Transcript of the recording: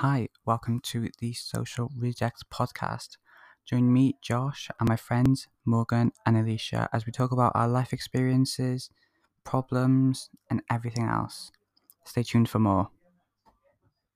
Hi, welcome to the Social Rejects podcast. Join me, Josh, and my friends Morgan and Alisha as we talk about our life experiences, problems, and everything else. Stay tuned for more.